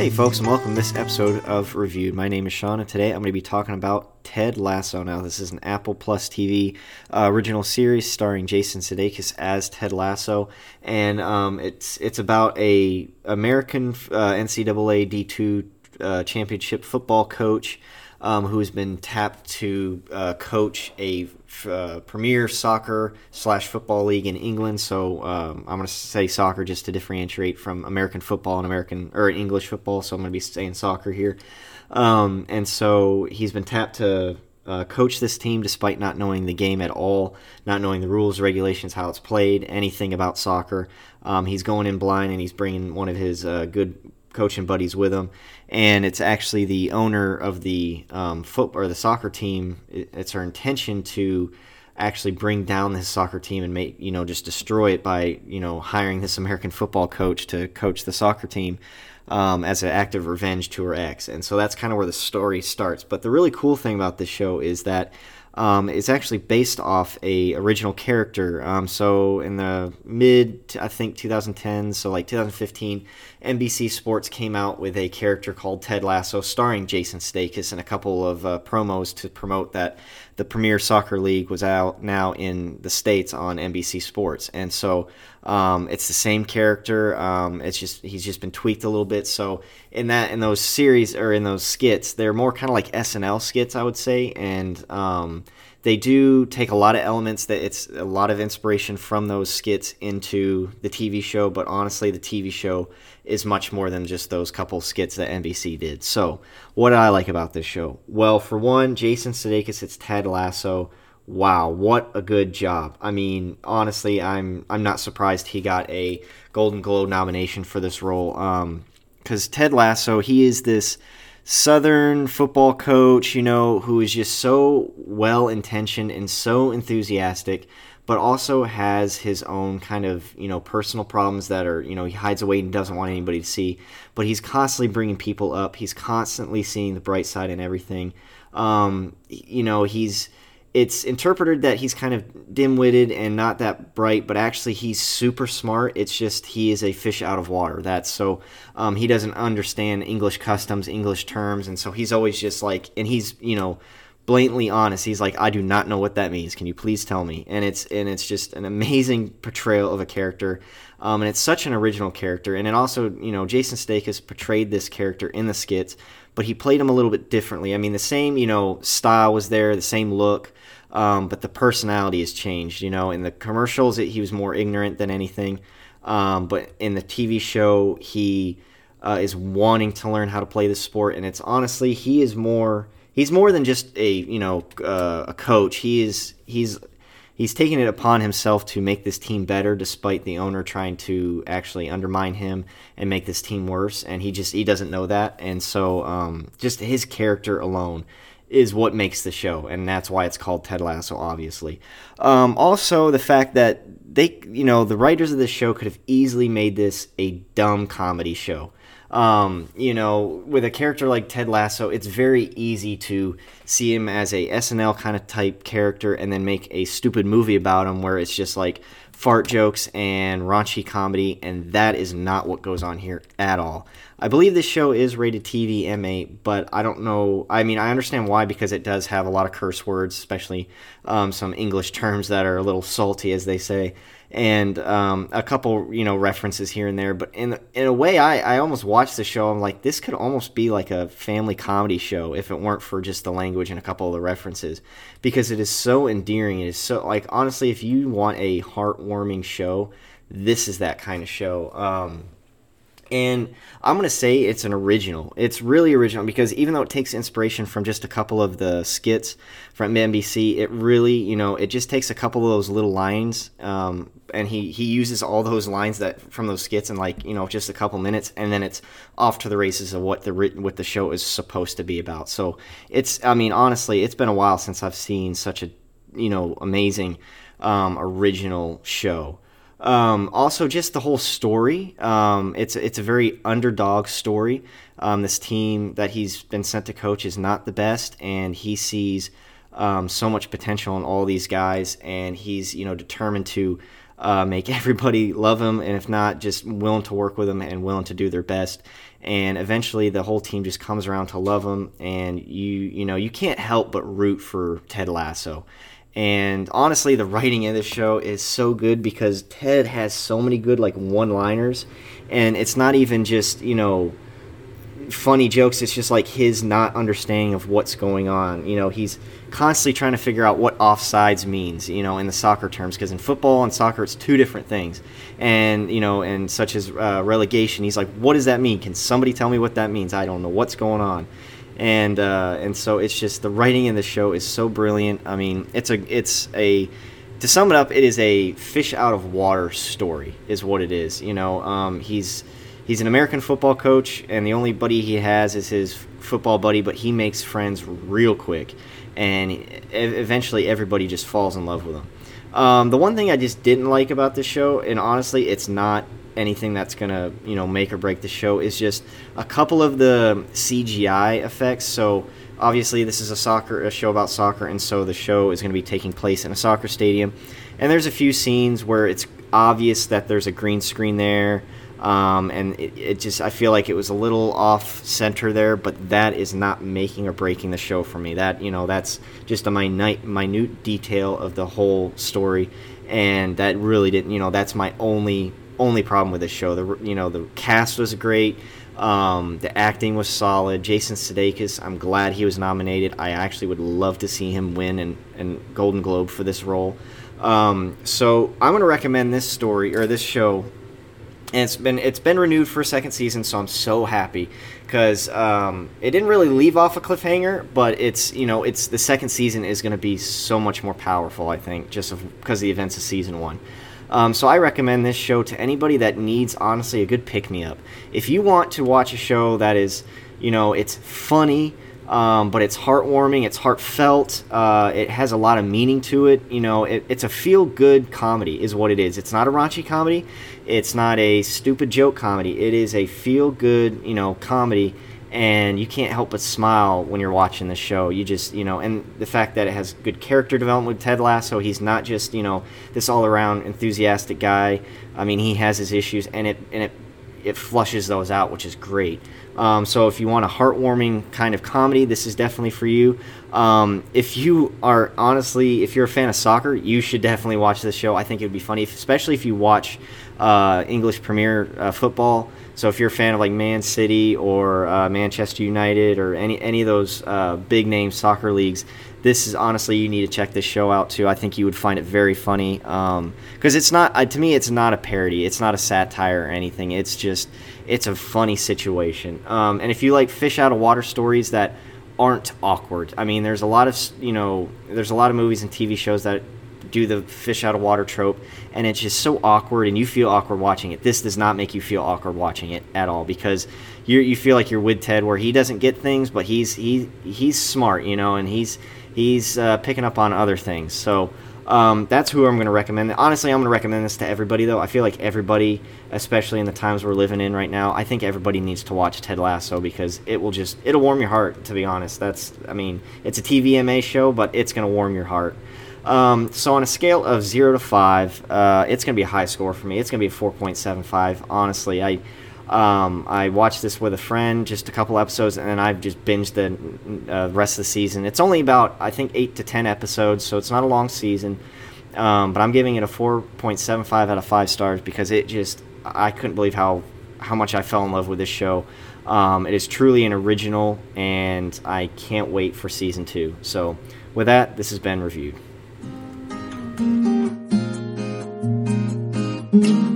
Hey, folks, and welcome to this episode of Reviewed. My name is Sean, and today I'm going to be talking about Ted Lasso. Now, this is an Apple Plus TV uh, original series starring Jason Sudeikis as Ted Lasso, and um, it's it's about a American uh, NCAA D2 uh, championship football coach um, who's been tapped to uh, coach a uh, premier soccer slash football league in England. So um, I'm going to say soccer just to differentiate from American football and American or English football. So I'm going to be saying soccer here. Um, and so he's been tapped to uh, coach this team despite not knowing the game at all, not knowing the rules, regulations, how it's played, anything about soccer. Um, he's going in blind and he's bringing one of his uh, good coaching buddies with him, and it's actually the owner of the um, or the soccer team. It's her intention to actually bring down this soccer team and make you know just destroy it by you know hiring this American football coach to coach the soccer team. Um, as an act of revenge to her ex, and so that's kind of where the story starts. But the really cool thing about this show is that um, is actually based off a original character. Um, so in the mid, I think 2010, so like 2015, NBC Sports came out with a character called Ted Lasso, starring Jason Sudeikis, and a couple of uh, promos to promote that the Premier Soccer League was out now in the states on NBC Sports, and so um, it's the same character. Um, it's just he's just been tweaked a little bit. So in that in those series or in those skits, they're more kind of like SNL skits, I would say, and they do take a lot of elements that it's a lot of inspiration from those skits into the TV show. But honestly, the TV show is much more than just those couple skits that NBC did. So what do I like about this show? Well, for one, Jason Sudeikis, it's Ted Lasso wow, what a good job. I mean, honestly, I'm I'm not surprised he got a Golden Globe nomination for this role. Um, because Ted Lasso, he is this Southern football coach, you know, who is just so well intentioned and so enthusiastic, but also has his own kind of, you know, personal problems that are, you know, he hides away and doesn't want anybody to see. But he's constantly bringing people up. He's constantly seeing the bright side and everything. Um, you know, he's it's interpreted that he's kind of dim-witted and not that bright, but actually he's super smart. It's just he is a fish out of water. That's so um, he doesn't understand English customs, English terms, and so he's always just like, and he's you know blatantly honest. He's like, I do not know what that means. Can you please tell me? And it's and it's just an amazing portrayal of a character, um, and it's such an original character. And it also, you know, Jason Sudeikis portrayed this character in the skits, but he played him a little bit differently. I mean, the same you know style was there, the same look. Um, but the personality has changed. You know, in the commercials, it, he was more ignorant than anything. Um, but in the TV show, he uh, is wanting to learn how to play the sport, and it's honestly he is more. He's more than just a you know uh, a coach. He is he's he's taking it upon himself to make this team better, despite the owner trying to actually undermine him and make this team worse. And he just he doesn't know that, and so um, just his character alone is what makes the show, and that's why it's called Ted Lasso, obviously. Um, also, the fact that they, you know, the writers of this show could have easily made this a dumb comedy show. Um, you know, with a character like Ted Lasso, it's very easy to see him as a SNL kind of type character and then make a stupid movie about him where it's just like fart jokes and raunchy comedy, and that is not what goes on here at all. I believe this show is rated TV MA, but I don't know. I mean, I understand why because it does have a lot of curse words, especially um, some English terms that are a little salty, as they say, and um, a couple, you know, references here and there. But in in a way, I, I almost watched the show. I'm like, this could almost be like a family comedy show if it weren't for just the language and a couple of the references, because it is so endearing. It is so like honestly, if you want a heartwarming show, this is that kind of show. Um, and I'm to say it's an original. It's really original because even though it takes inspiration from just a couple of the skits from NBC, it really, you know, it just takes a couple of those little lines, um, and he he uses all those lines that from those skits in like you know just a couple minutes, and then it's off to the races of what the what the show is supposed to be about. So it's, I mean, honestly, it's been a while since I've seen such a you know amazing um, original show. Um, also, just the whole story. Um, it's it's a very underdog story. Um, this team that he's been sent to coach is not the best, and he sees um, so much potential in all these guys, and he's you know determined to uh, make everybody love him, and if not, just willing to work with him and willing to do their best. And eventually, the whole team just comes around to love him, and you you know you can't help but root for Ted Lasso. And honestly, the writing in this show is so good because Ted has so many good like one-liners, and it's not even just you know funny jokes. It's just like his not understanding of what's going on. You know, he's constantly trying to figure out what offsides means. You know, in the soccer terms, because in football and soccer it's two different things. And you know, and such as uh, relegation, he's like, what does that mean? Can somebody tell me what that means? I don't know what's going on. And uh, and so it's just the writing in the show is so brilliant. I mean, it's a it's a to sum it up, it is a fish out of water story, is what it is. You know, um, he's he's an American football coach, and the only buddy he has is his football buddy, but he makes friends real quick, and eventually everybody just falls in love with him. Um, the one thing I just didn't like about this show, and honestly, it's not anything that's gonna you know make or break the show, is just a couple of the CGI effects. So obviously, this is a soccer a show about soccer, and so the show is to be taking place in a soccer stadium. And there's a few scenes where it's obvious that there's a green screen there. Um, and it, it, just I feel like it was a little off center there, but that is not making or breaking the show for me. That you know that's just a minute minute detail of the whole story, and that really didn't you know that's my only only problem with the show. The you know the cast was great. Um, the acting was solid. Jason Sudeikis, I'm glad he was nominated. I actually would love to see him win and, and Golden Globe for this role. Um, so I'm going to recommend this story or this show and it's been it's been renewed for a second season, so I'm so happy because um, it didn't really leave off a cliffhanger, but it's you know it's the second season is going to be so much more powerful, I think, just because the events of season one. Um, so I recommend this show to anybody that needs honestly a good pick me up. If you want to watch a show that is you know it's funny um, but it's heartwarming, it's heartfelt, uh, it has a lot of meaning to it. You know, it, it's a feel good comedy, is what it is. It's not a raunchy comedy, it's not a stupid joke comedy. It is a feel good, you know, comedy, and you can't help but smile when you're watching the show. You just, you know, and the fact that it has good character development with Ted Lasso, he's not just, you know, this all around enthusiastic guy. I mean, he has his issues, and it, and it, it flushes those out, which is great. Um, so if you want a heartwarming kind of comedy, this is definitely for you. Um, if you are honestly, if you're a fan of soccer, you should definitely watch this show. I think it would be funny, especially if you watch uh, English Premier uh, football. So if you're a fan of like Man City or uh, Manchester United or any any of those uh, big name soccer leagues, this is honestly you need to check this show out too. I think you would find it very funny because um, it's not uh, to me it's not a parody, it's not a satire or anything. It's just it's a funny situation. Um, and if you like fish out of water stories that aren't awkward, I mean, there's a lot of you know there's a lot of movies and TV shows that do the fish out of water trope and it's just so awkward and you feel awkward watching it this does not make you feel awkward watching it at all because you you feel like you're with ted where he doesn't get things but he's he he's smart you know and he's he's uh, picking up on other things. So um, that's who I'm going to recommend. Honestly, I'm going to recommend this to everybody, though. I feel like everybody, especially in the times we're living in right now, I think everybody needs to watch Ted Lasso because it will just it'll warm your heart. To be honest, that's I mean it's a TVMA show, but it's going to warm your heart. Um, so on a scale of zero to five, uh, it's going to be a high score for me. It's going to be a 4.75. Honestly, I um, I watched this with a friend, just a couple episodes, and then I've just binged the uh, rest of the season. It's only about, I think, eight to ten episodes, so it's not a long season. Um, but I'm giving it a 4.75 out of five stars because it just, I couldn't believe how how much I fell in love with this show. Um, it is truly an original, and I can't wait for season two. So, with that, this has been reviewed. Mm-hmm.